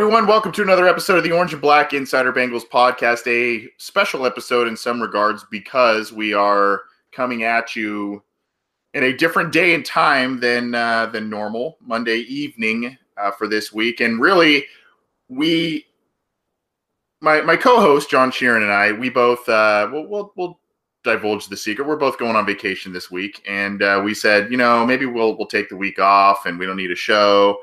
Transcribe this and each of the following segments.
Everyone, welcome to another episode of the Orange and Black Insider Bengals podcast. A special episode in some regards because we are coming at you in a different day and time than uh, than normal, Monday evening uh, for this week. And really, we, my my co-host John Sheeran and I, we both uh, we'll, we'll we'll divulge the secret. We're both going on vacation this week, and uh, we said, you know, maybe we'll we'll take the week off, and we don't need a show.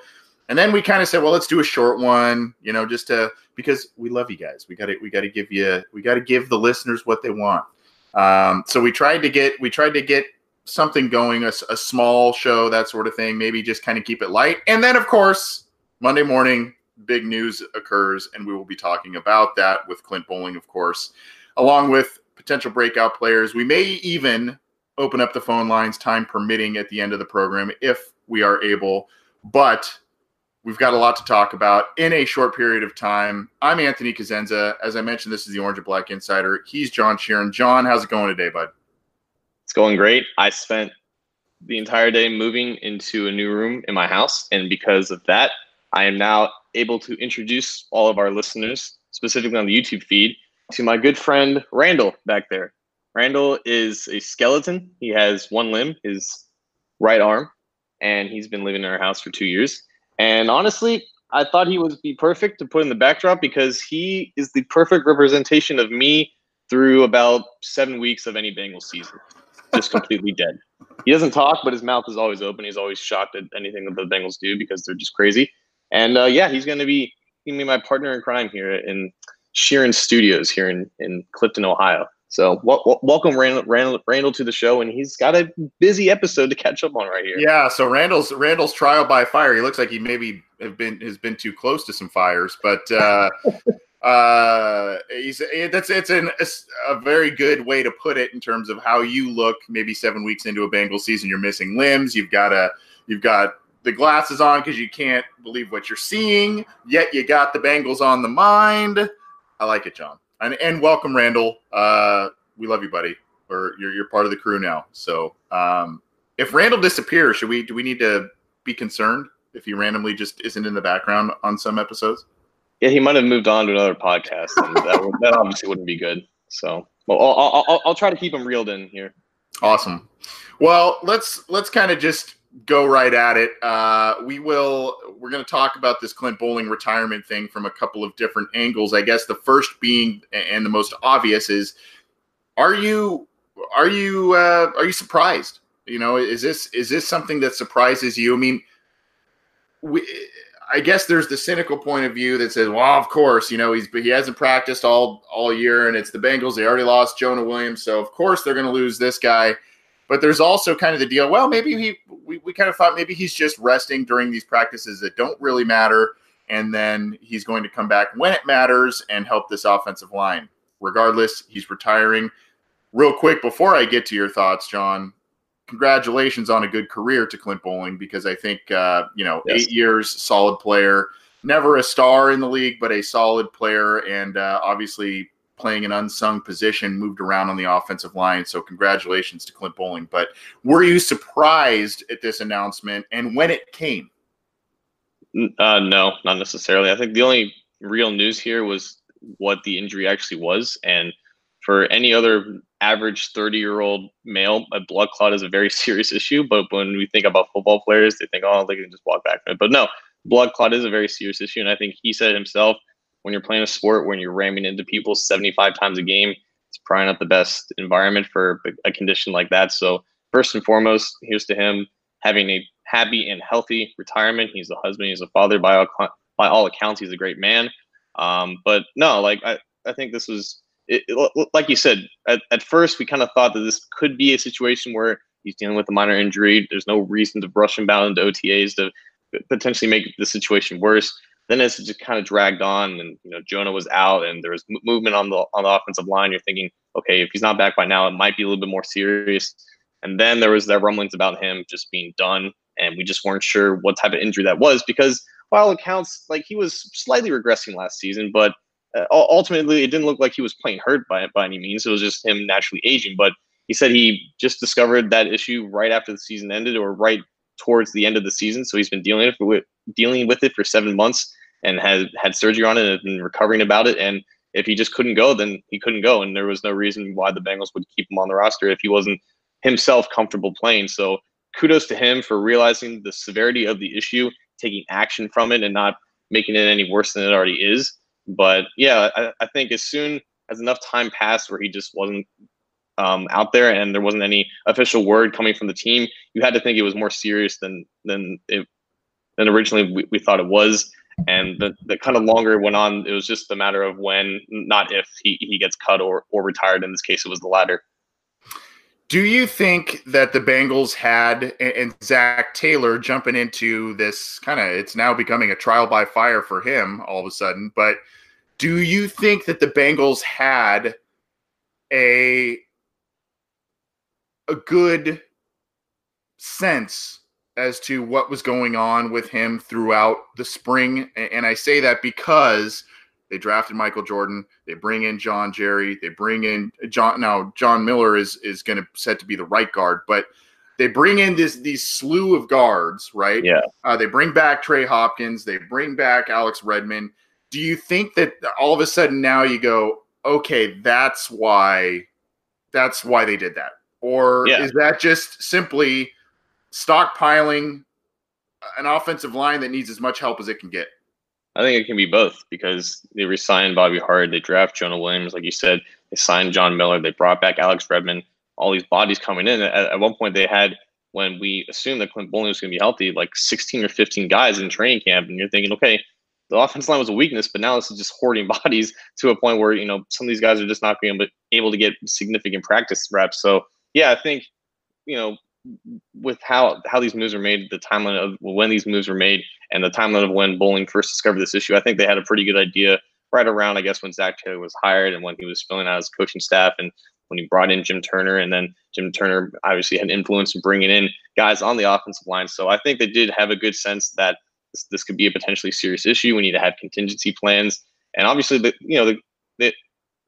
And then we kind of said, well, let's do a short one, you know, just to because we love you guys. We got to we got to give you we got to give the listeners what they want. Um, so we tried to get we tried to get something going, a, a small show, that sort of thing. Maybe just kind of keep it light. And then, of course, Monday morning, big news occurs, and we will be talking about that with Clint Boling, of course, along with potential breakout players. We may even open up the phone lines, time permitting, at the end of the program if we are able. But We've got a lot to talk about in a short period of time. I'm Anthony Cosenza. As I mentioned, this is the Orange and Black Insider. He's John Sheeran. John, how's it going today, bud? It's going great. I spent the entire day moving into a new room in my house. And because of that, I am now able to introduce all of our listeners, specifically on the YouTube feed, to my good friend Randall back there. Randall is a skeleton. He has one limb, his right arm, and he's been living in our house for two years. And honestly, I thought he would be perfect to put in the backdrop because he is the perfect representation of me through about seven weeks of any Bengals season. Just completely dead. He doesn't talk, but his mouth is always open. He's always shocked at anything that the Bengals do because they're just crazy. And uh, yeah, he's going to be be my partner in crime here in Sheeran Studios here in, in Clifton, Ohio. So welcome Randall, Randall, Randall to the show, and he's got a busy episode to catch up on right here. Yeah, so Randall's Randall's trial by fire. He looks like he maybe have been has been too close to some fires, but uh, uh, he's that's it's an, a very good way to put it in terms of how you look. Maybe seven weeks into a Bengal season, you're missing limbs. You've got a you've got the glasses on because you can't believe what you're seeing. Yet you got the Bengals on the mind. I like it, John and, and welcome, Randall. Uh, we love you, buddy. Or you're you're part of the crew now. So um, if Randall disappears, should we do we need to be concerned if he randomly just isn't in the background on some episodes? Yeah, he might have moved on to another podcast, and that, that obviously wouldn't be good. So, well, I'll, I'll, I'll try to keep him reeled in here. Awesome. Well, let's let's kind of just go right at it. Uh, we will. We're going to talk about this Clint Boling retirement thing from a couple of different angles. I guess the first being, and the most obvious, is: Are you are you uh, are you surprised? You know, is this is this something that surprises you? I mean, we. I guess there's the cynical point of view that says, well, of course, you know, he's he hasn't practiced all all year, and it's the Bengals. They already lost Jonah Williams, so of course they're going to lose this guy. But there's also kind of the deal. Well, maybe he we, we kind of thought maybe he's just resting during these practices that don't really matter, and then he's going to come back when it matters and help this offensive line. Regardless, he's retiring. Real quick before I get to your thoughts, John, congratulations on a good career to Clint Boling because I think uh, you know Yes. eight years, solid player, never a star in the league, but a solid player, and uh, obviously playing an unsung position, moved around on the offensive line. So congratulations to Clint Boling. But were you surprised at this announcement and when it came? Uh, no, not necessarily. I think the only real news here was what the injury actually was. And for any other average 30 year old male, a blood clot is a very serious issue. But when we think about football players, they think, oh, they can just walk back from it. But no, blood clot is a very serious issue. And I think he said himself, when you're playing a sport, when you're ramming into people 75 times a game, it's probably not the best environment for a condition like that. So, first and foremost, here's to him having a happy and healthy retirement. He's a husband, he's a father. By all by all accounts, he's a great man. Um, but no, like I, I think this was it, it- like you said. At, at first, we kind of thought that this could be a situation where he's dealing with a minor injury. There's no reason to rush him down into OTAs to potentially make the situation worse. Then as it just kind of dragged on, and you know Jonah was out, and there was movement on the on the offensive line. You're thinking, okay, if he's not back by now, it might be a little bit more serious. And then there was that rumblings about him just being done, and we just weren't sure what type of injury that was because, by all accounts, like he was slightly regressing last season, but uh, ultimately it didn't look like he was playing hurt by by any means. It was just him naturally aging. But he said he just discovered that issue right after the season ended, or right towards the end of the season. So he's been dealing with it dealing with it for seven months and had had surgery on it and been recovering about it. And if he just couldn't go, then he couldn't go, and there was no reason why the Bengals would keep him on the roster if he wasn't himself comfortable playing. So kudos to him for realizing the severity of the issue, taking action from it, and not making it any worse than it already is. But yeah, I, I think as soon as enough time passed where he just wasn't um, out there and there wasn't any official word coming from the team, you had to think it was more serious than than it than originally we, we thought it was. And the, the kind of longer it went on, it was just a matter of when, not if he, he gets cut or, or retired. In this case, it was the latter. Do you think that the Bengals had and- and Zac Taylor jumping into this kind of it's now becoming a trial by fire for him all of a sudden, but do you think that the Bengals had a a good sense as to what was going on with him throughout the spring? And I say that because they drafted Michael Jordan. They bring in John Jerry. They bring in John. Now John Miller is is going to set to be the right guard, but they bring in this these slew of guards, right? Yeah. Uh, they bring back Trey Hopkins. They bring back Alex Redmond. Do you think that all of a sudden now you go, okay, that's why, that's why they did that, or Yeah. is that just simply stockpiling an offensive line that needs as much help as it can get? I think it can be both because they re-signed Bobby Hart, they draft Jonah Williams, like you said, they signed John Miller, they brought back Alex Redmond, all these bodies coming in. At, at one point, they had when we assumed that Clint Boling was going to be healthy, like 16 or 15 guys in training camp, and you're thinking, okay, the offensive line was a weakness, but now this is just hoarding bodies to a point where you know some of these guys are just not being able, able to get significant practice reps. So yeah, I think you know with how how these moves are made, the timeline of when these moves were made, and the timeline of when Boling first discovered this issue, I think they had a pretty good idea right around, I guess, when Zac Taylor was hired and when he was filling out his coaching staff and when he brought in Jim Turner, and then Jim Turner obviously had influence in bringing in guys on the offensive line. So I think they did have a good sense that this, this could be a potentially serious issue. We need to have contingency plans, and obviously, the you know the, the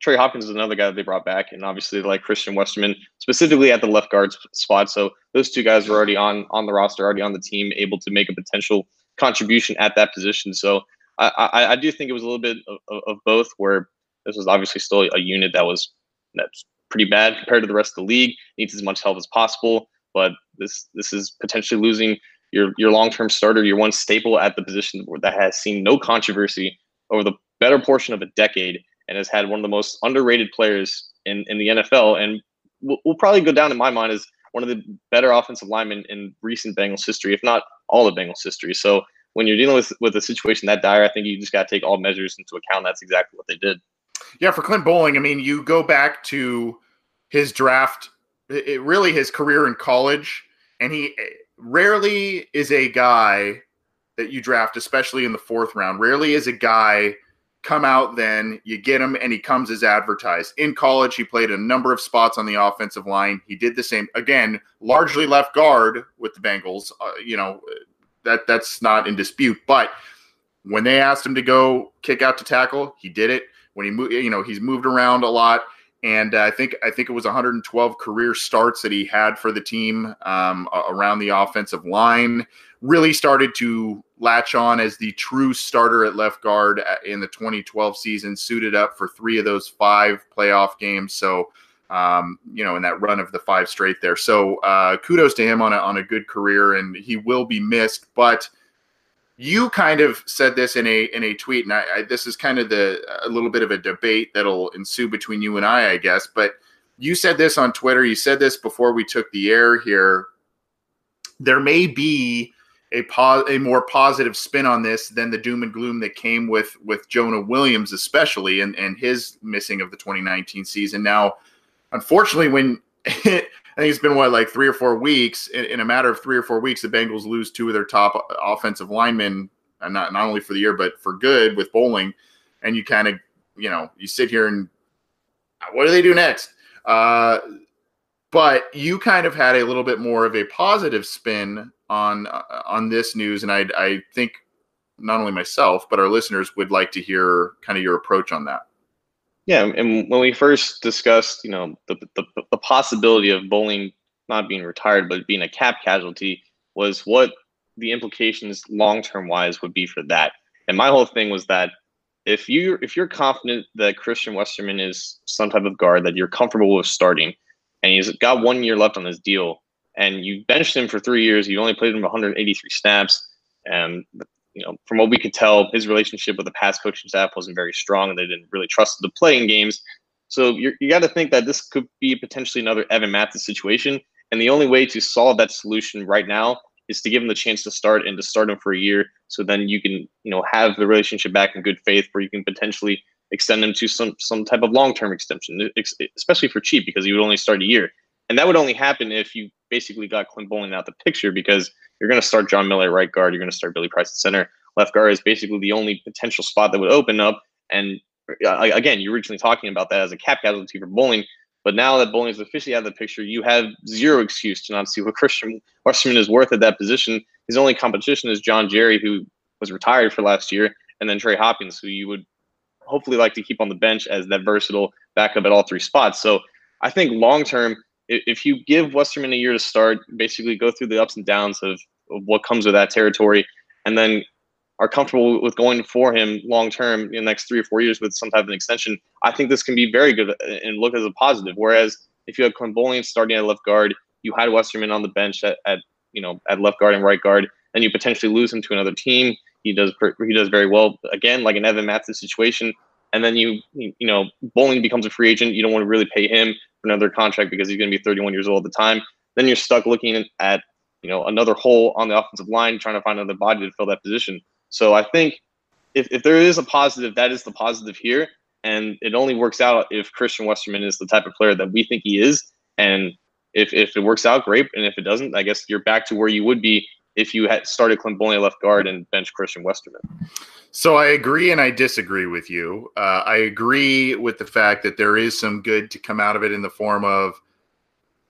Trey Hopkins is another guy that they brought back, and obviously like Christian Westerman, specifically at the left guard spot. So those two guys were already on on the roster, already on the team, able to make a potential contribution at that position. So I, I, I do think it was a little bit of, of, both, where this was obviously still a unit that was that's pretty bad compared to the rest of the league, needs as much help as possible. But this this is potentially losing your your long term starter, your one staple at the position that has seen no controversy over the better portion of a decade and has had one of the most underrated players in, in the NFL and will, will probably go down in my mind as one of the better offensive linemen in recent Bengals history, if not all of Bengals history. So when you're dealing with with a situation that dire, I think you just got to take all measures into account. That's exactly what they did. Yeah, for Clint Boling, I mean, you go back to his draft, it, really his career in college, and he eh, rarely is a guy that you draft, especially in the fourth round. Rarely is a guy come out then, you get him, and he comes as advertised. In college, he played a number of spots on the offensive line. He did the same again, largely left guard with the Bengals. Uh, you know, that that's not in dispute. But when they asked him to go kick out to tackle, he did it. When he moved, you know, he's moved around a lot and uh, I think I think it was 112 career starts that he had for the team um, around the offensive line. Really started to latch on as the true starter at left guard in the 2012 season. Suited up for three of those five playoff games. So um, you know, in that run of the five straight there. So uh, kudos to him on a on a good career, and he will be missed, but you kind of said this in a in a tweet, and I, I, this is kind of the a little bit of a debate that'll ensue between you and I, I guess. But you said this on Twitter. You said this before we took the air here. There may be a pos- a more positive spin on this than the doom and gloom that came with with Jonah Williams, especially and and his missing of the 2019 season. Now, unfortunately, when I think it's been what like three or four weeks. In, in, a matter of three or four weeks, the Bengals lose two of their top offensive linemen, and not not only for the year but for good with Boling. And you kind of you know you sit here and what do they do next? Uh, but you kind of had a little bit more of a positive spin on uh, on this news, and I I think not only myself but our listeners would like to hear kind of your approach on that. Yeah, and when we first discussed, you know, the, the, the possibility of Boling not being retired but being a cap casualty was what the implications long term wise would be for that. And my whole thing was that if you if you're confident that Christian Westerman is some type of guard that you're comfortable with starting, and he's got one year left on his deal, and you benched him for three years, you only played him 183 snaps, and you know, from what we could tell, his relationship with the past coaching staff wasn't very strong, and they didn't really trust him to play in games. So you you got to think that this could be potentially another Evan Mathis situation, and the only way to solve that solution right now is to give him the chance to start and to start him for a year, so then you can you know have the relationship back in good faith, where you can potentially extend him to some some type of long term extension, especially for cheap because he would only start a year, and that would only happen if you basically got Clint Boling out of the picture because you're going to start John Miller right guard. You're going to start Billy Price at center. Left guard is basically the only potential spot that would open up. And uh, again, you're originally talking about that as a cap casualty for Boling. But now that Boling is officially out of the picture, you have zero excuse to not see what Christian Westerman is worth at that position. His only competition is John Jerry, who was retired for last year, and then Trey Hopkins, who you would hopefully like to keep on the bench as that versatile backup at all three spots. So I think long term, if you give Westerman a year to start, basically go through the ups and downs of of what comes with that territory, and then are comfortable with going for him long term in the next three or four years with some type of an extension, I think this can be very good uh, and look as a positive. Whereas if you have Clint starting at left guard, you had Westerman on the bench at, at you know at left guard and right guard, and you potentially lose him to another team. He does he does very well again, like an Evan Mathis situation. And then you you know Boling becomes a free agent. You don't want to really pay him for another contract because he's going to be 31 years old at the time. Then you're stuck looking at you know, another hole on the offensive line, trying to find another body to fill that position. So I think if, if there is a positive, that is the positive here. And it only works out if Christian Westerman is the type of player that we think he is. And if, if it works out, great. And if it doesn't, I guess you're back to where you would be if you had started Boling left guard and bench Christian Westerman. So I agree and I disagree with you. Uh, I agree with the fact that there is some good to come out of it in the form of –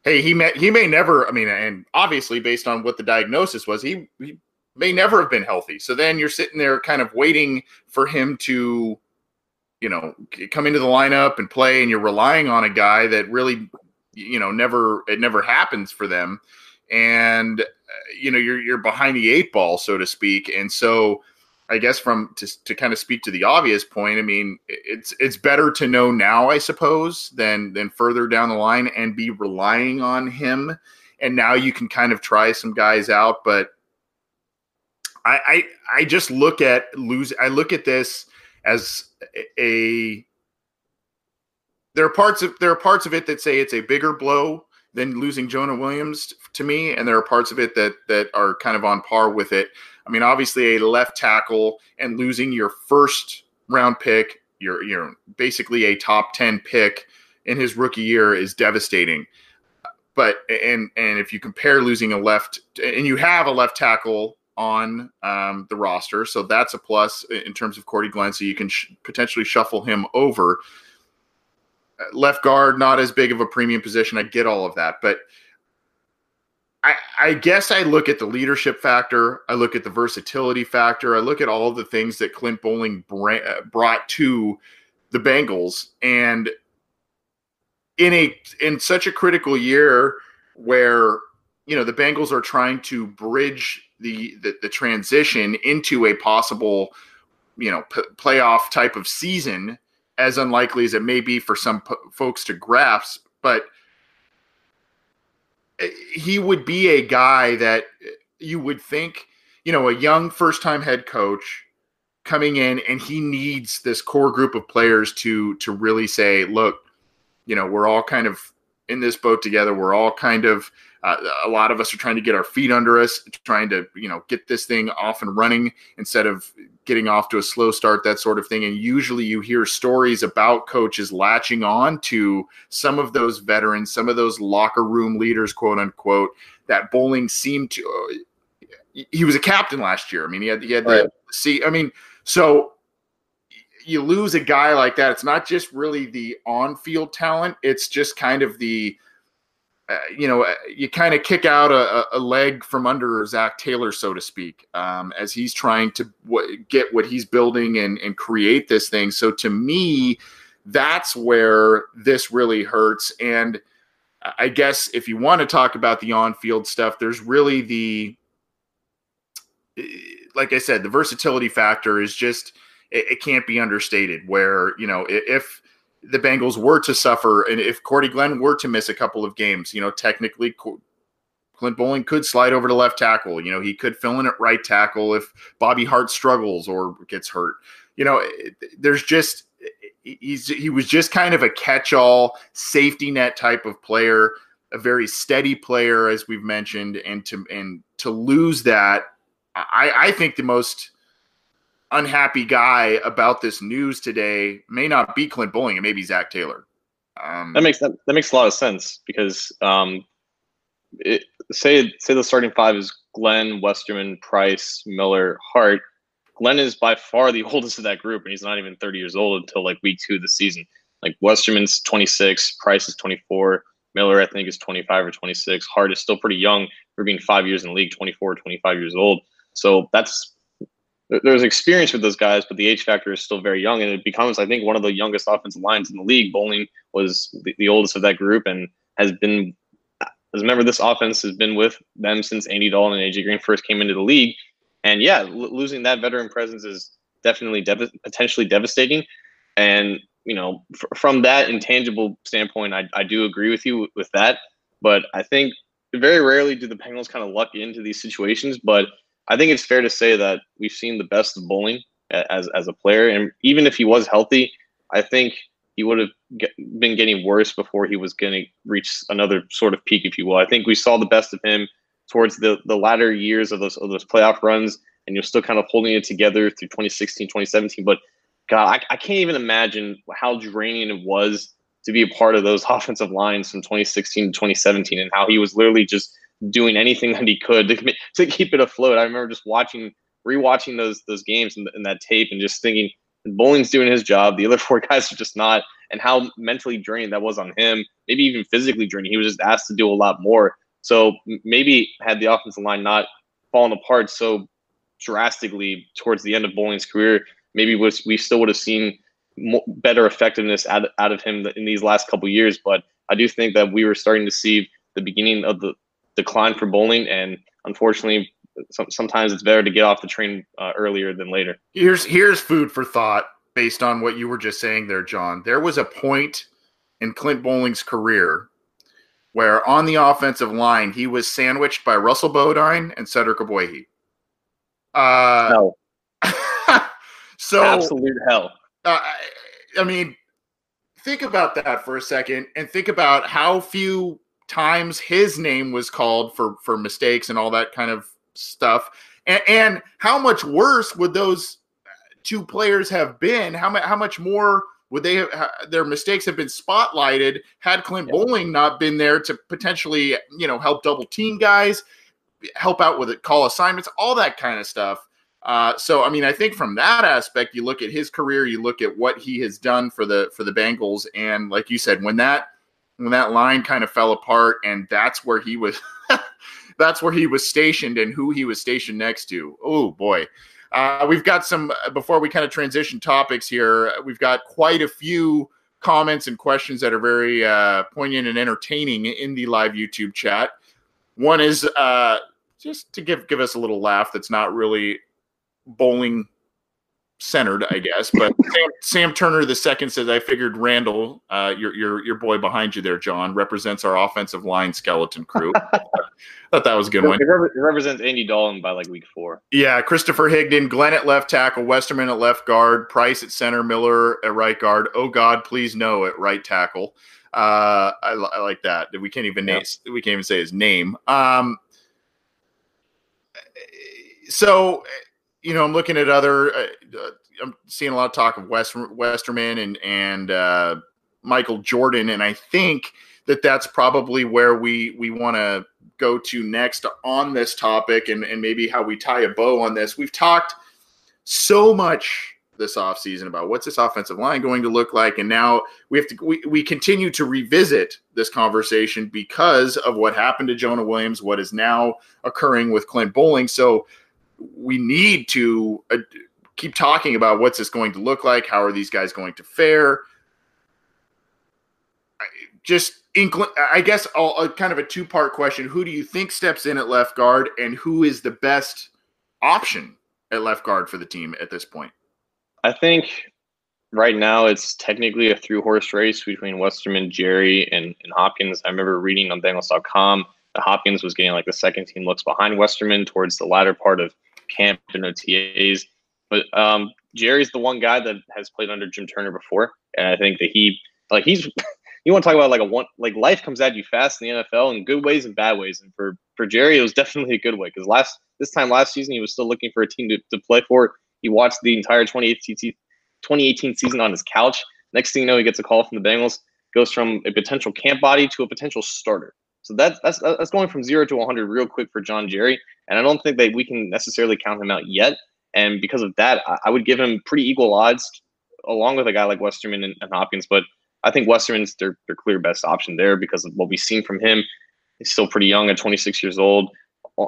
hey, he may he may never. I mean, and obviously based on what the diagnosis was, he, he may never have been healthy. So then you're sitting there, kind of waiting for him to, you know, come into the lineup and play, and you're relying on a guy that really, you know, never it never happens for them, and uh, you know you're you're behind the eight ball, so to speak, and so I guess from to, to kind of speak to the obvious point, I mean, it's it's better to know now, I suppose, than than further down the line and be relying on him. And now you can kind of try some guys out, but I I, I just look at lose. I look at this as a there are parts of there are parts of it that say it's a bigger blow than losing Jonah Williams to me, and there are parts of it that that are kind of on par with it. I mean, obviously, a left tackle and losing your first round pick, you're you're basically a top ten pick in his rookie year is devastating. But and and if you compare losing a left and you have a left tackle on um, the roster, so that's a plus in terms of Cordy Glenn. So you can sh- potentially shuffle him over. Uh, left guard, not as big of a premium position. I get all of that, but I, I guess I look at the leadership factor. I look at the versatility factor. I look at all the things that Clint Boling bra- brought to the Bengals, and in a in such a critical year where you know the Bengals are trying to bridge the the, the transition into a possible you know p- playoff type of season, as unlikely as it may be for some p- folks to grasp, but eh, he would be a guy that eh, you would think, you know, a young first time head coach coming in and he needs this core group of players to to really say, look, you know, we're all kind of in this boat together. We're all kind of uh, a lot of us are trying to get our feet under us, trying to you know get this thing off and running instead of getting off to a slow start, that sort of thing. And usually, you hear stories about coaches latching on to some of those veterans, some of those locker room leaders, quote unquote. That Boling seemed to. Uh, he was a captain last year. I mean, he had he had right. the see. I mean, so you lose a guy like that. It's not just really the on-field talent. It's just kind of the uh, you know, uh, you kind of kick out a, a, leg from under Zac Taylor, so to speak, um, as he's trying to w- get what he's building and, and create this thing. So to me, that's where this really hurts. And I guess if you want to talk about the on field stuff, there's really the, eh, like I said, the versatility factor is just, it, it can't be understated. Where, you know, if, the Bengals were to suffer, and if Cordy Glenn were to miss a couple of games, you know, technically Clint Boling could slide over to left tackle. You know, he could fill in at right tackle if Bobby Hart struggles or gets hurt. You know, there's just he's he was just kind of a catch-all safety net type of player, a very steady player, as we've mentioned, and to and to lose that, I, I think the most unhappy guy about this news today may not be Clint Boling, it may be Zac Taylor. Um, that makes that, that makes a lot of sense because um, it, say say the starting five is Glenn, Westerman, Price, Miller, Hart. Glenn is by far the oldest of that group, and he's not even 30 years old until like week two of the season. Like Westerman's 26, Price is 24, Miller I think is 25 or 26. Hart is still pretty young for being five years in the league, 24, 25 years old. So that's there's experience with those guys, but the age factor is still very young, and it becomes, I think, one of the youngest offensive lines in the league. Boling was the, the oldest of that group, and has been, as a member this offense, has been with them since Andy Dalton and AJ Green first came into the league. And yeah, l- losing that veteran presence is definitely dev- potentially devastating. And you know, f- from that intangible standpoint, I, I do agree with you with that. But I think very rarely do the Bengals kind of luck into these situations, but I think it's fair to say that we've seen the best of Boling as as a player, and even if he was healthy, I think he would have get, been getting worse before he was going to reach another sort of peak, if you will. I think we saw the best of him towards the the latter years of those of those playoff runs, and you're still kind of holding it together through 2016, 2017. But God, I, I can't even imagine how draining it was to be a part of those offensive lines from 2016 to 2017, and how he was literally just doing anything that he could to, to keep it afloat. I remember just watching, rewatching those those games and, and that tape, and just thinking, Boling's doing his job. The other four guys are just not, and how mentally draining that was on him. Maybe even physically draining. He was just asked to do a lot more. So maybe had the offensive line not fallen apart so drastically towards the end of Boling's career, maybe we still would have seen more, better effectiveness out, out of him in these last couple years. But I do think that we were starting to see the beginning of the decline for Boling, and unfortunately, sometimes it's better to get off the train uh, earlier than later. Here's here's food for thought based on what you were just saying there, John. There was a point in Clint Boling's career where on the offensive line he was sandwiched by Russell Bodine and Cedric Ogbuehi. Uh, no. so absolute hell. Uh, I mean, think about that for a second, and think about how few times his name was called for for mistakes and all that kind of stuff and, and how much worse would those two players have been how, how much more would they have their mistakes have been spotlighted had clint yeah. boling not been there to potentially you know help double team guys help out with it, call assignments, all that kind of stuff. Uh, so I mean, I think from that aspect, you look at his career, you look at what he has done for the for the Bengals, and like you said, when that when that line kind of fell apart, and that's where he was, that's where he was stationed, and who he was stationed next to. Oh boy, uh, we've got some before we kind of transition topics here. We've got quite a few comments and questions that are very uh, poignant and entertaining in the live YouTube chat. One is uh, just to give give us a little laugh. That's not really Boling centered, I guess. But Sam, Sam, Turner the second says, "I figured Randall, uh, your your your boy behind you there, John, represents our offensive line skeleton crew." I thought that was a good one. It, represents Andy Dalton by like week four. Yeah, Christopher Higdon, Glenn at left tackle, Westerman at left guard, Price at center, Miller at right guard. Oh God, please no at right tackle. Uh, I, I like that. We can't even name. We can't even say his name. Um, so you know, I'm looking at other. Uh, uh, I'm seeing a lot of talk of West Westerman and and uh, Michael Jordan, and I think that that's probably where we we want to go to next on this topic, and and maybe how we tie a bow on this. We've talked so much this offseason about what's this offensive line going to look like and now we have to we, we continue to revisit this conversation because of what happened to jonah williams what is now occurring with clint Boling so we need to uh, keep talking about what's this going to look like. How are these guys going to fare? Just incl- I guess I'll, uh, kind of a two part question. Who do you think steps in at left guard, and who is the best option at left guard for the team at this point? I think right now it's technically a through horse race between Westerman, Jerry, and, and Hopkins. I remember reading on Bengals.com that Hopkins was getting like the second team looks behind Westerman towards the latter part of camp and OTAs. But um, Jerry's the one guy that has played under Jim Turner before, and I think that he like he's you want to talk about like a one like life comes at you fast in the NFL in good ways and bad ways. And for for Jerry, it was definitely a good way because last this time last season he was still looking for a team to, to play for. He watched the entire 2018, 2018 season on his couch. Next thing you know, he gets a call from the Bengals. Goes from a potential camp body to a potential starter. So that's that's that's going from zero to 100 real quick for John Jerry, and I don't think that we can necessarily count him out yet. And because of that, I, I would give him pretty equal odds, along with a guy like Westerman and, and Hopkins. But I think Westerman's their their clear best option there because of what we've seen from him. He's still pretty young at 26 years old.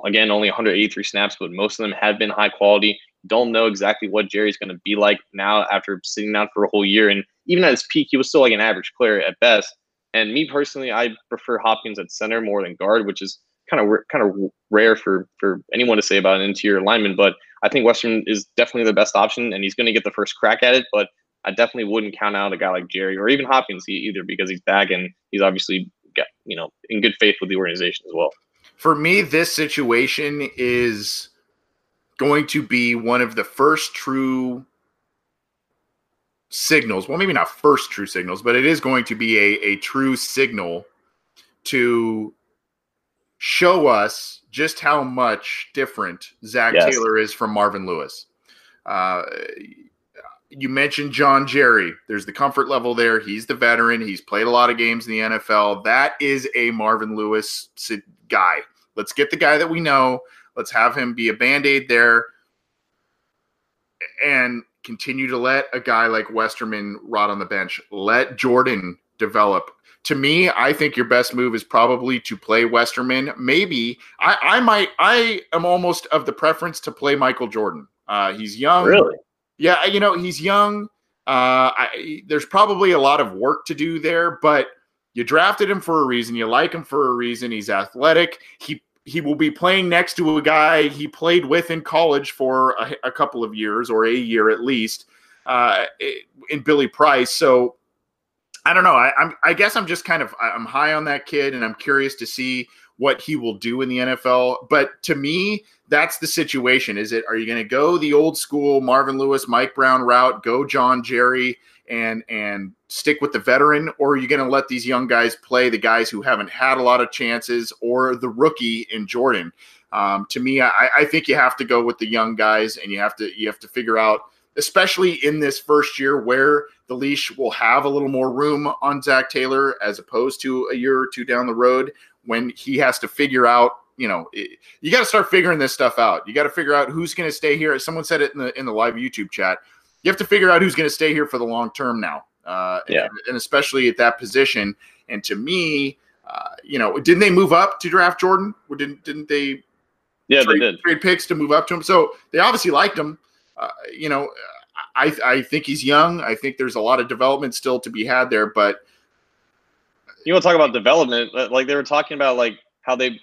Again, only 183 snaps, but most of them have been high quality. Don't know exactly what Jerry's going to be like now after sitting out for a whole year. And even at his peak, he was still like an average player at best. And me personally, I prefer Hopkins at center more than guard, which is kind of kind of rare for for anyone to say about an interior lineman. But I think Western is definitely the best option, and he's going to get the first crack at it. But I definitely wouldn't count out a guy like Jerry or even Hopkins either because he's back and he's obviously got you know in good faith with the organization as well. For me, this situation is going to be one of the first true signals. Well, maybe not first true signals, but it is going to be a, a true signal to show us just how much different Zac yes. Taylor is from Marvin Lewis. Uh, you mentioned John Jerry. There's the comfort level there. He's the veteran. He's played a lot of games in the NFL. That is a Marvin Lewis guy. Let's get the guy that we know. Let's have him be a band aid there. And continue to let a guy like Westerman rot on the bench. Let Jordan develop. To me, I think your best move is probably to play Westerman. Maybe I, I might. I am almost of the preference to play Michael Jordan. Uh, he's young. Really? Yeah, you know he's young. Uh, I, there's probably a lot of work to do there, but you drafted him for a reason. You like him for a reason. He's athletic. He he will be playing next to a guy he played with in college for a, a couple of years or a year at least uh, in Billy Price. So I don't know. I, am I guess I'm just kind of I'm high on that kid, and I'm curious to see what he will do in the NFL. But to me, that's the situation. Is it? Are you going to go the old school Marvin Lewis, Mike Brown route? Go John Jerry and and stick with the veteran, or are you going to let these young guys play the guys who haven't had a lot of chances, or the rookie in Jordan? Um, to me, I, I think you have to go with the young guys, and you have to you have to figure out, especially in this first year, where the leash will have a little more room on Zac Taylor as opposed to a year or two down the road when he has to figure out you know, it, you got to start figuring this stuff out. You got to figure out who's going to stay here. Someone said it in the in the live YouTube chat. You have to figure out who's going to stay here for the long term now. Uh, yeah. and, and especially at that position. And to me, uh, you know, didn't they move up to draft Jordan? Or didn't didn't they? Yeah, trade, they did trade picks to move up to him. So they obviously liked him. Uh, you know, I I think he's young. I think there's a lot of development still to be had there. But you want to talk about development? Like they were talking about, like how they,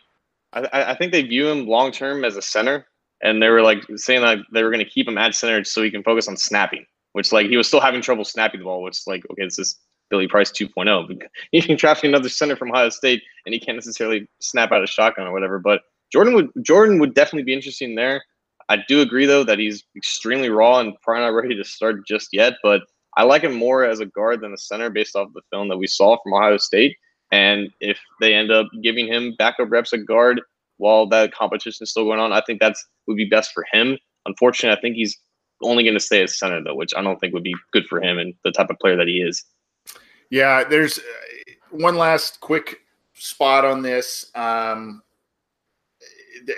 I, I think they view him long term as a center, and they were like saying that they were going to keep him at center so he can focus on snapping. Which like he was still having trouble snapping the ball. Which like okay, this is Billy Price 2.0. You can draft another center from Ohio State, and he can't necessarily snap out a shotgun or whatever. But Jordan would Jordan would definitely be interesting there. I do agree though that he's extremely raw and probably not ready to start just yet. But I like him more as a guard than a center based off the film that we saw from Ohio State. And if they end up giving him backup reps at guard while that competition is still going on, I think that's would be best for him. Unfortunately, I think he's only going to stay as center though, which I don't think would be good for him and the type of player that he is. Yeah, there's uh, one last quick spot on this. Um,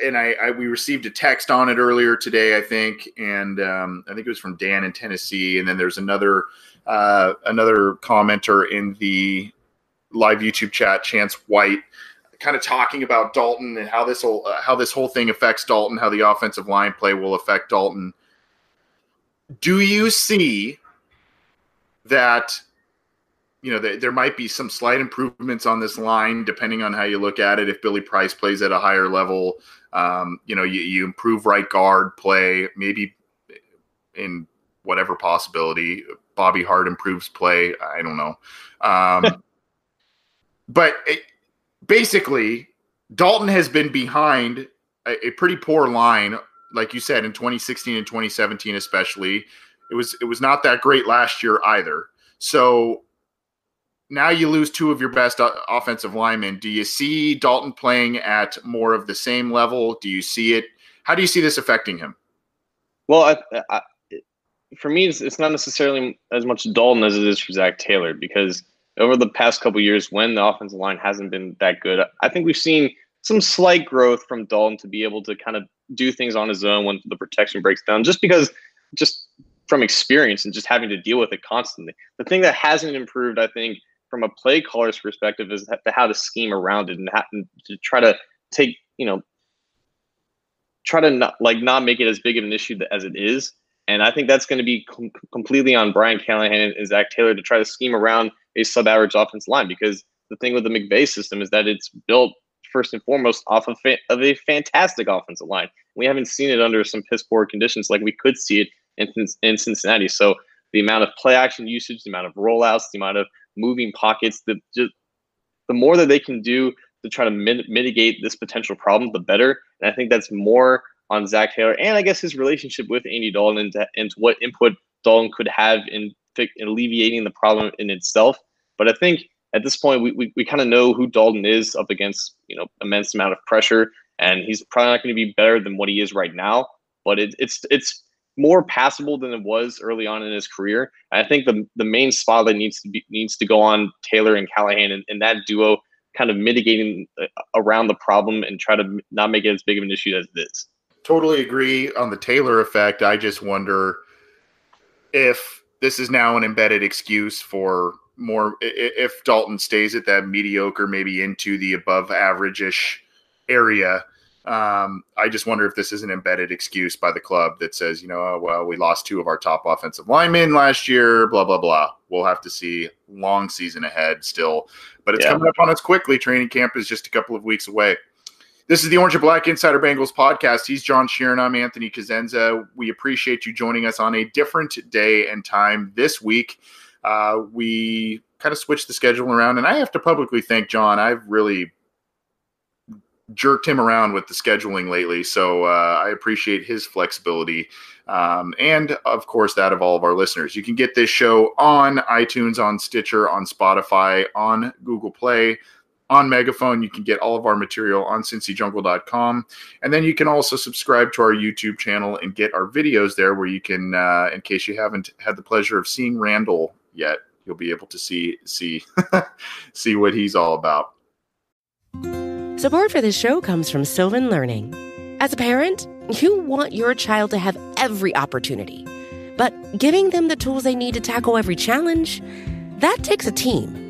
and I, I, we received a text on it earlier today, I think, and um, I think it was from Dan in Tennessee. And then there's another uh, another commenter in the live YouTube chat, Chance White, kind of talking about Dalton and how this whole uh, how this whole thing affects Dalton, how the offensive line play will affect Dalton. Do you see that you know, there might be some slight improvements on this line depending on how you look at it. If Billy Price plays at a higher level, um, you know, you, you improve right guard play, maybe in whatever possibility. Bobby Hart improves play. I don't know. Um, but it, basically, Dalton has been behind a, a pretty poor line, like you said, in 2016 and 2017, especially. It was it was not that great last year either. So now you lose two of your best offensive linemen. Do you see Dalton playing at more of the same level? Do you see it? How do you see this affecting him? Well, I, I, for me, it's, it's, not necessarily as much Dalton as it is for Zac Taylor because over the past couple years, when the offensive line hasn't been that good, I think we've seen some slight growth from Dalton to be able to kind of do things on his own when the protection breaks down. Just because, just from experience and just having to deal with it constantly. The thing that hasn't improved, I think from a play caller's perspective is how to scheme around it and how to try to take you know try to not like not make it as big of an issue as it is and i think that's going to be com- completely on brian callahan and zac taylor to try to scheme around a sub-average offense line because the thing with the mcvay system is that it's built first and foremost off of, fa- of a fantastic offensive line we haven't seen it under some piss poor conditions like we could see it in, in cincinnati so the amount of play action usage the amount of rollouts the amount of moving pockets. The just the more that they can do to try to mit- mitigate this potential problem, the better. And I think that's more on Zac Taylor and I guess his relationship with Andy Dalton and, and what input Dalton could have in, in alleviating the problem in itself. But I think at this point, we, we, we kind of know who Dalton is up against, you know, immense amount of pressure, and he's probably not going to be better than what he is right now. But it, it's it's more passable than it was early on in his career. And I think the the main spot that needs to be needs to go on Taylor and Callahan and, and that duo kind of mitigating uh, around the problem and try to not make it as big of an issue as it is. Totally agree on the Taylor effect. I just wonder if this is now an embedded excuse for more if Dalton stays at that mediocre, maybe into the above average ish area um, I just wonder if this is an embedded excuse by the club that says, you know, oh, well, we lost two of our top offensive linemen last year, blah, blah, blah. We'll have to see long season ahead still, but it's yeah. coming up on us quickly. Training camp is just a couple of weeks away. This is the Orange and Black Insider Bengals podcast. He's John Sheeran. I'm Anthony Cosenza. We appreciate you joining us on a different day and time this week. Uh, we kind of switched the schedule around, and I have to publicly thank John. I've really jerked him around with the scheduling lately. So uh, I appreciate his flexibility. Um, and of course, that of all of our listeners. You can get this show on iTunes, on Stitcher, on Spotify, on Google Play, on Megaphone. You can get all of our material on cincyjungle.com. And then you can also subscribe to our YouTube channel and get our videos there where you can, uh, in case you haven't had the pleasure of seeing Randall yet, you'll be able to see see see what he's all about. Support for this show comes from Sylvan Learning. As a parent, you want your child to have every opportunity, but giving them the tools they need to tackle every challenge, that takes a team.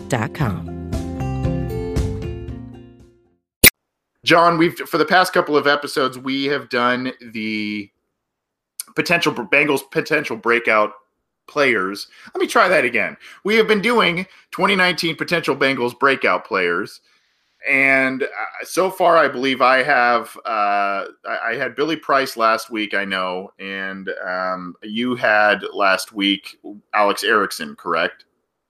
29.com. John, we've for the past couple of episodes, we have done the potential Bengals potential breakout players. Let me try that again. We have been doing 2019 potential Bengals breakout players. And uh, so far, I believe I have. Uh, I had Billy Price last week, I know, and um, you had last week Alex Erickson, correct?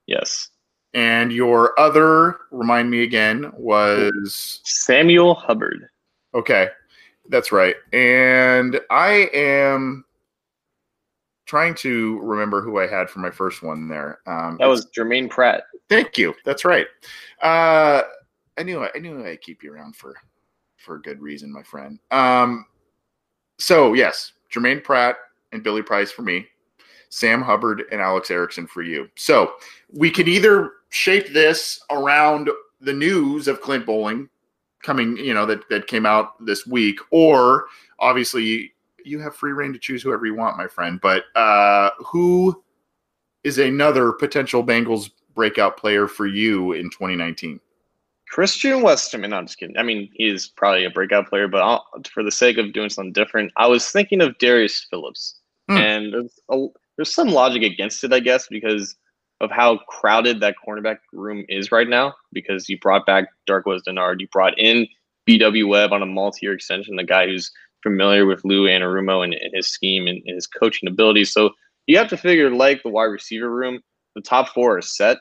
Yes. And your other, remind me again, was Samuel Hubbard. Okay, that's right. And I am trying to remember who I had for my first one there. Um, that was Germaine Pratt. Thank you. That's right. Uh, I knew I knew I'd keep you around for for a good reason, my friend. Um, so yes, Germaine Pratt and Billy Price for me, Sam Hubbard and Alex Erickson for you. So we could either shape this around the news of Clint Boling coming, you know, that that came out this week, or obviously you have free reign to choose whoever you want, my friend. But uh, who is another potential Bengals breakout player for you in 2019? Christian Westerman. No, I'm just kidding. I mean, he's probably a breakout player, but I'll, for the sake of doing something different, I was thinking of Darius Phillips, hmm. and a, there's some logic against it, I guess, because of how crowded that cornerback room is right now. Because you brought back Darqueze Dennard, you brought in B.W. Webb on a multi-year extension, the guy who's familiar with Lou Anarumo and, and his scheme and, and his coaching abilities. So you have to figure, like the wide receiver room, the top four are set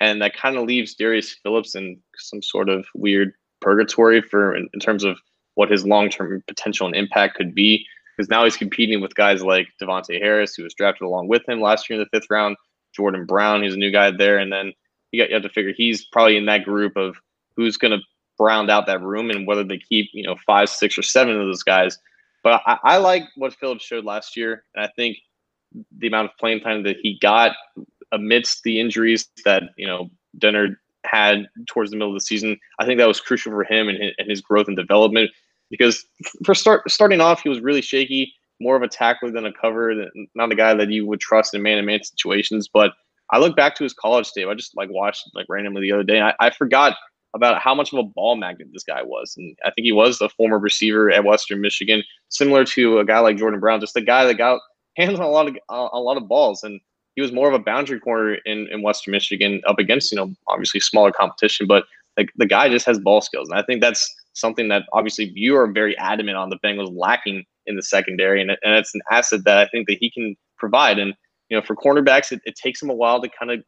and that kind of leaves Darius Phillips in some sort of weird purgatory for in, in terms of what his long term potential and impact could be. Because now he's competing with guys like Davontae Harris, who was drafted along with him last year in the fifth round, Jordan Brown, who's a new guy there, and then you, got, you have to figure he's probably in that group of who's going to round out that room and whether they keep you know five, six, or seven of those guys. But I, I like what Phillips showed last year, and I think the amount of playing time that he got amidst the injuries that you know Dennard had towards the middle of the season. I think that was crucial for him and his, and his growth and development because for start starting off, he was really shaky, more of a tackler than a cover, not a guy that you would trust in man-to-man situations. But I look back to his college tape. I just like watched like randomly the other day. I, I forgot about how much of a ball magnet this guy was, and I think he was a former receiver at Western Michigan, similar to a guy like Jordan Brown, just a guy that got hands on a lot of a lot of balls and he was more of a boundary corner in, in Western Michigan up against, you know, obviously smaller competition, but like the guy just has ball skills. And I think that's something that obviously you are very adamant on the Bengals lacking in the secondary. And, and it's an asset that I think that he can provide. And, you know, for cornerbacks, it, it takes them a while to kind of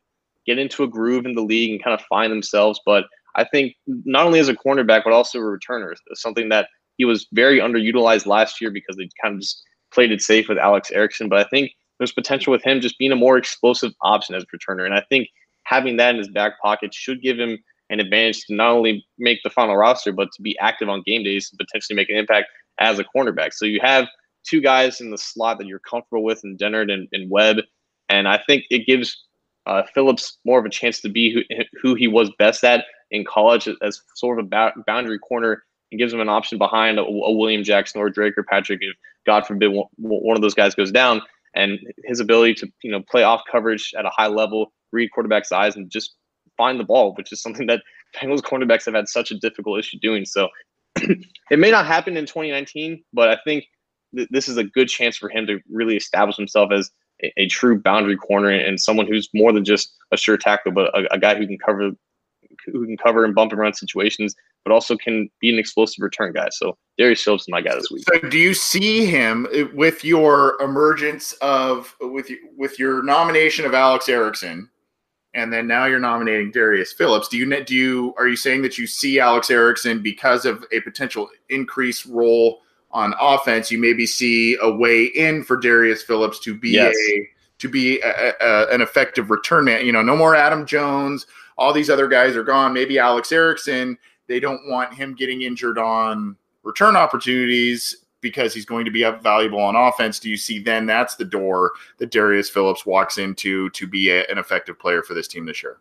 get into a groove in the league and kind of find themselves. But I think not only as a cornerback, but also a returner, something that he was very underutilized last year because they kind of just played it safe with Alex Erickson. But I think there's potential with him just being a more explosive option as a returner. And I think having that in his back pocket should give him an advantage to not only make the final roster, but to be active on game days and potentially make an impact as a cornerback. So you have two guys in the slot that you're comfortable with in Dennard and, and Webb. And I think it gives uh, Phillips more of a chance to be who, who he was best at in college as sort of a boundary corner and gives him an option behind a, a William Jackson or Dre Kirkpatrick if, God forbid, one of those guys goes down and his ability to you know play off coverage at a high level, read quarterback's eyes, and just find the ball, which is something that Bengals cornerbacks have had such a difficult issue doing. So it may not happen in 2019, but I think th- this is a good chance for him to really establish himself as a, a true boundary corner and someone who's more than just a sure tackle, but a, a guy who can cover who can cover and bump and run situations, but also can be an explosive return guy. So Darius Phillips is my guy this week. So do you see him uh, with your emergence of with with your nomination of Alex Erickson, and then now you're nominating Darius Phillips? Do you do you are you saying that you see Alex Erickson because of a potential increased role on offense? You maybe see a way in for Darius Phillips to be Yes. a to be a, a, an effective return man. You know, no more Adam Jones. All these other guys are gone. Maybe Alex Erickson. They don't want him getting injured on return opportunities because he's going to be up valuable on offense. Do you see then that's the door that Darius Phillips walks into to be a, an effective player for this team this year?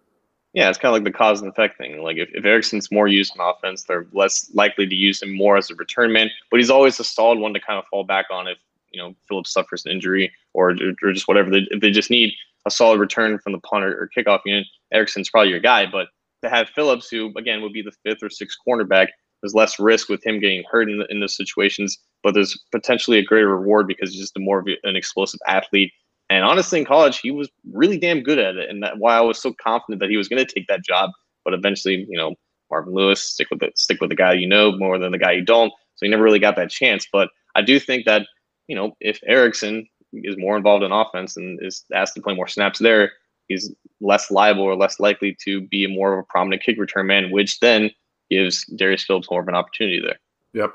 Yeah, it's kind of like the cause and effect thing. Like if, if Erickson's more used on offense, they're less likely to use him more as a return man. But he's always a solid one to kind of fall back on if you know Phillips suffers an injury or or just whatever. They, if they just need a solid return from the punt or, or kickoff unit, Erickson's probably your guy. But to have Phillips, who again would be the fifth or sixth cornerback, there's less risk with him getting hurt in, in those situations. But there's potentially a greater reward because he's just a more of an explosive athlete. And honestly, in college, he was really damn good at it, and that's why I was so confident that he was going to take that job. But eventually, you know, Marvin Lewis stick with the stick with the guy you know more than the guy you don't. So he never really got that chance. But I do think that you know if Erickson is more involved in offense and is asked to play more snaps there, he's less liable or less likely to be more of a prominent kick return man, which then gives Darius Phillips more of an opportunity there. Yep.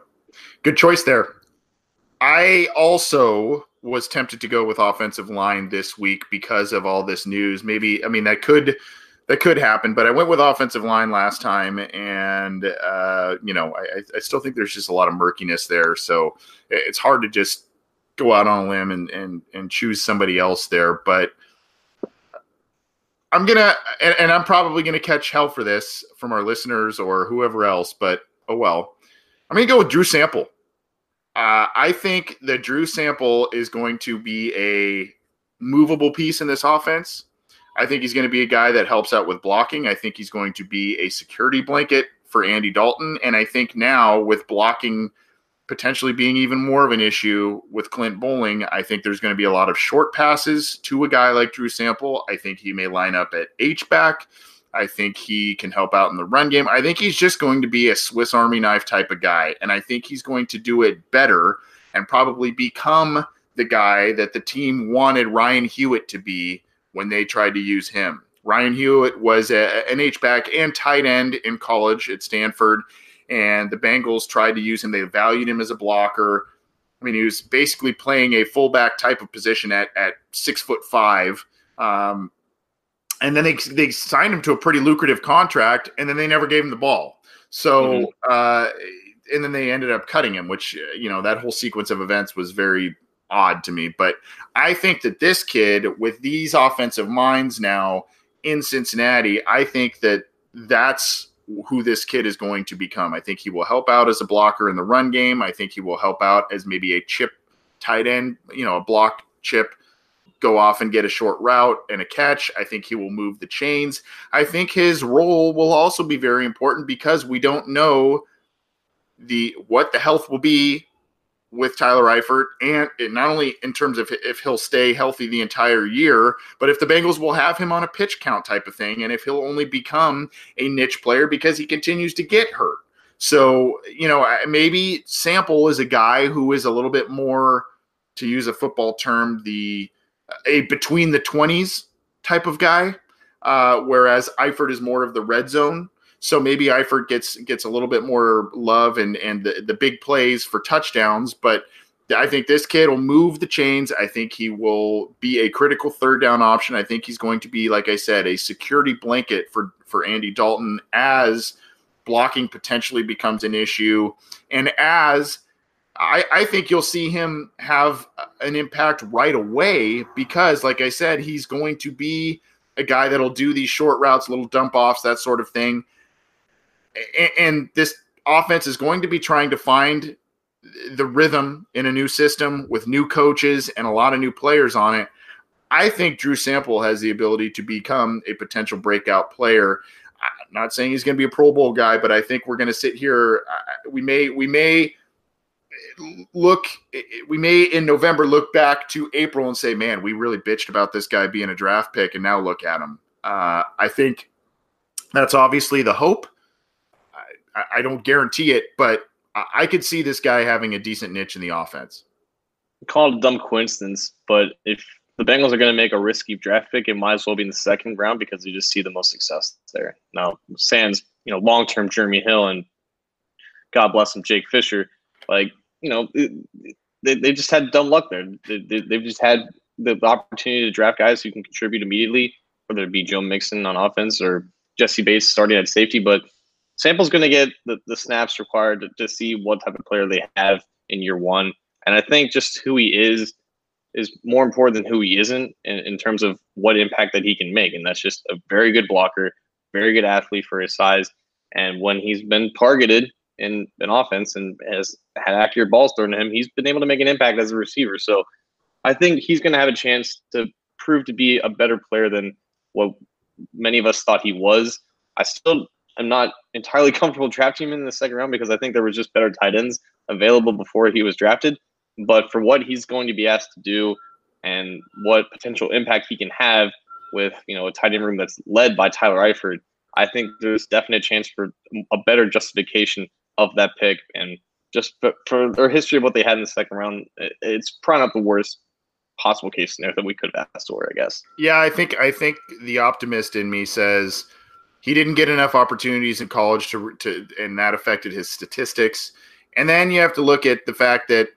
Good choice there. I also was tempted to go with offensive line this week because of all this news. Maybe I mean that could that could happen, but I went with offensive line last time, and uh, you know I, I still think there's just a lot of murkiness there, so it's hard to just go out on a limb and and and choose somebody else there. But I'm gonna and, and I'm probably gonna catch hell for this from our listeners or whoever else, but oh well. I'm gonna go with Drew Sample. Uh, I think that Drew Sample is going to be a movable piece in this offense. I think he's going to be a guy that helps out with blocking. I think he's going to be a security blanket for Andy Dalton. And I think now, with blocking potentially being even more of an issue with Clint Boling, I think there's going to be a lot of short passes to a guy like Drew Sample. I think he may line up at H back. I think he can help out in the run game. I think he's just going to be a Swiss Army knife type of guy. And I think he's going to do it better and probably become the guy that the team wanted Ryan Hewitt to be when they tried to use him. Ryan Hewitt was a, an H back and tight end in college at Stanford, and the Bengals tried to use him. They valued him as a blocker. I mean, he was basically playing a fullback type of position at at six foot five. Um, and then they they signed him to a pretty lucrative contract, and then they never gave him the ball. So, mm-hmm. uh, and then they ended up cutting him, which you know that whole sequence of events was very odd to me. But I think that this kid, with these offensive minds now in Cincinnati, I think that that's who this kid is going to become. I think he will help out as a blocker in the run game. I think he will help out as maybe a chip tight end, you know, a block chip go off and get a short route and a catch. I think he will move the chains. I think his role will also be very important because we don't know the what the health will be with Tyler Eifert, and not only in terms of if he'll stay healthy the entire year, but if the Bengals will have him on a pitch count type of thing, and if he'll only become a niche player because he continues to get hurt. So, you know, maybe Sample is a guy who is a little bit more, to use a football term, the a between the 20s type of guy, uh, whereas Eifert is more of the red zone. So maybe Eifert gets gets a little bit more love and and the, the big plays for touchdowns, but I think this kid will move the chains. I think he will be a critical third down option. I think he's going to be, like I said, a security blanket for for Andy Dalton as blocking potentially becomes an issue, and as I, I think you'll see him have an impact right away because, like I said, he's going to be a guy that'll do these short routes, little dump offs, that sort of thing. And, this offense is going to be trying to find the rhythm in a new system with new coaches and a lot of new players on it. I think Drew Sample has the ability to become a potential breakout player. I'm not saying he's going to be a Pro Bowl guy, but I think we're going to sit here. We may, we may look, we may in November look back to April and say, man, we really bitched about this guy being a draft pick, and now look at him. Uh, I think that's obviously the hope. I, don't guarantee it, but I could see this guy having a decent niche in the offense. Call it a dumb coincidence, but if the Bengals are going to make a risky draft pick, it might as well be in the second round because you just see the most success there. Now, Sands, you know, long term Jeremy Hill and God bless him, Jake Fisher, like, you know, they, they just had dumb luck there. They, they, they've just had the opportunity to draft guys who can contribute immediately, whether it be Joe Mixon on offense or Jessie Bates starting at safety. But Sample's going to get the, the snaps required to, to see what type of player they have in year one. And I think just who he is is more important than who he isn't in, in terms of what impact that he can make. And that's just a very good blocker, very good athlete for his size. And when he's been targeted in an offense and has had accurate balls thrown to him, he's been able to make an impact as a receiver. So I think he's going to have a chance to prove to be a better player than what many of us thought he was. I still am not entirely comfortable drafting him in the second round because I think there was just better tight ends available before he was drafted. But for what he's going to be asked to do and what potential impact he can have with you know a tight end room that's led by Tyler Eifert, I think there's definite chance for a better justification of that pick and just for, for their history of what they had in the second round, it's probably not the worst possible case scenario that we could have asked for, I guess. Yeah, I think I think the optimist in me says he didn't get enough opportunities in college to to and that affected his statistics. And then you have to look at the fact that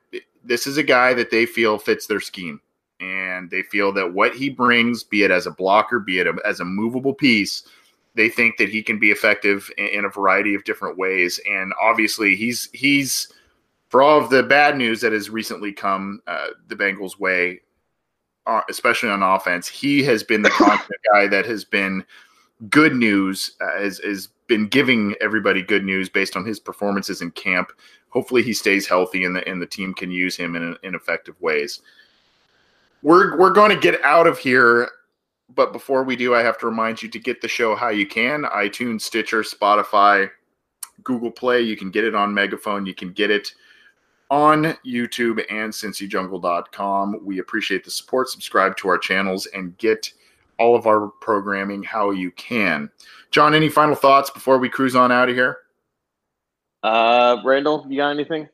this is a guy that they feel fits their scheme. And they feel that what he brings, be it as a blocker, be it as a movable piece, they think that he can be effective in, a variety of different ways. And obviously, he's he's for all of the bad news that has recently come uh, the Bengals' way, uh, especially on offense, he has been the guy that has been good news, uh, has, has been giving everybody good news based on his performances in camp hopefully he stays healthy and the and the team can use him in in effective ways. We're we're going to get out of here, but before we do, I have to remind you to get the show how you can: iTunes, Stitcher, Spotify, Google Play. You can get it on Megaphone. You can get it on YouTube and CincyJungle.com. We appreciate the support. Subscribe to our channels and get all of our programming how you can. John, any final thoughts before we cruise on out of here? Uh, Randall, you got anything?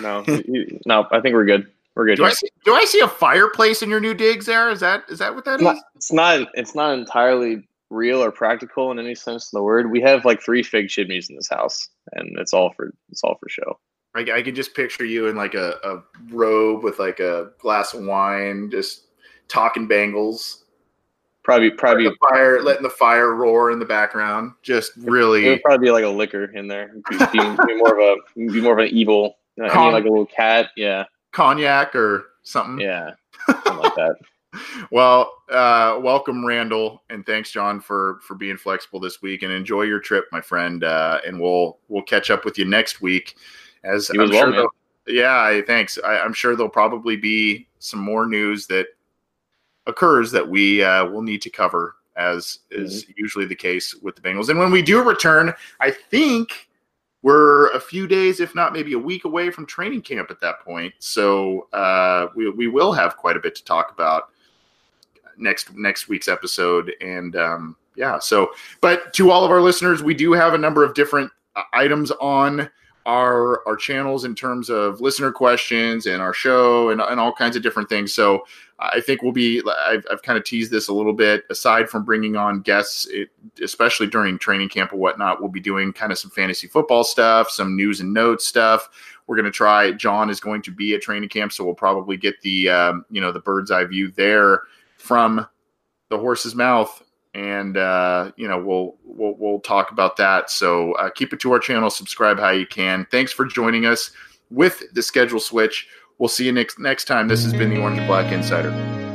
No, no. I think we're good. We're good. Do I, see, do I see a fireplace in your new digs? There is that is that what that it's is? Not, it's not. It's not entirely real or practical in any sense of the word. We have like three fig chimneys in this house, and it's all for it's all for show. I, I can just picture you in like a, a robe with like a glass of wine, just talking Bengals. Probably, probably letting the fire, letting the fire roar in the background. Just really, it would probably be like a liquor in there. Be, be, be more of a, be more of an evil, uh, Con- like a little cat. Yeah, cognac or something. Yeah, something like that. well, uh, welcome, Randall, and thanks, John, for for being flexible this week. And enjoy your trip, my friend. Uh, and we'll we'll catch up with you next week. As you I'm sure, well, yeah, thanks. I, I'm sure there'll probably be some more news that occurs that we uh, will need to cover, as is mm-hmm. usually the case with the Bengals. And when we do return, I think we're a few days, if not maybe a week away from training camp at that point. So uh, we, we will have quite a bit to talk about next next week's episode. And um, yeah, so but to all of our listeners, we do have a number of different uh, items on our our channels in terms of listener questions and our show and, and all kinds of different things. So I think we'll be. I've, I've kind of teased this a little bit. Aside from bringing on guests, it, especially during training camp or whatnot, we'll be doing kind of some fantasy football stuff, some news and notes stuff. We're going to try. John is going to be at training camp, so we'll probably get the um, you know the bird's eye view there from the horse's mouth, and uh, you know we'll we'll we'll talk about that. So uh, keep it to our channel. Subscribe how you can. Thanks for joining us with the schedule switch. We'll see you next next time. This has been the Orange Black Insider.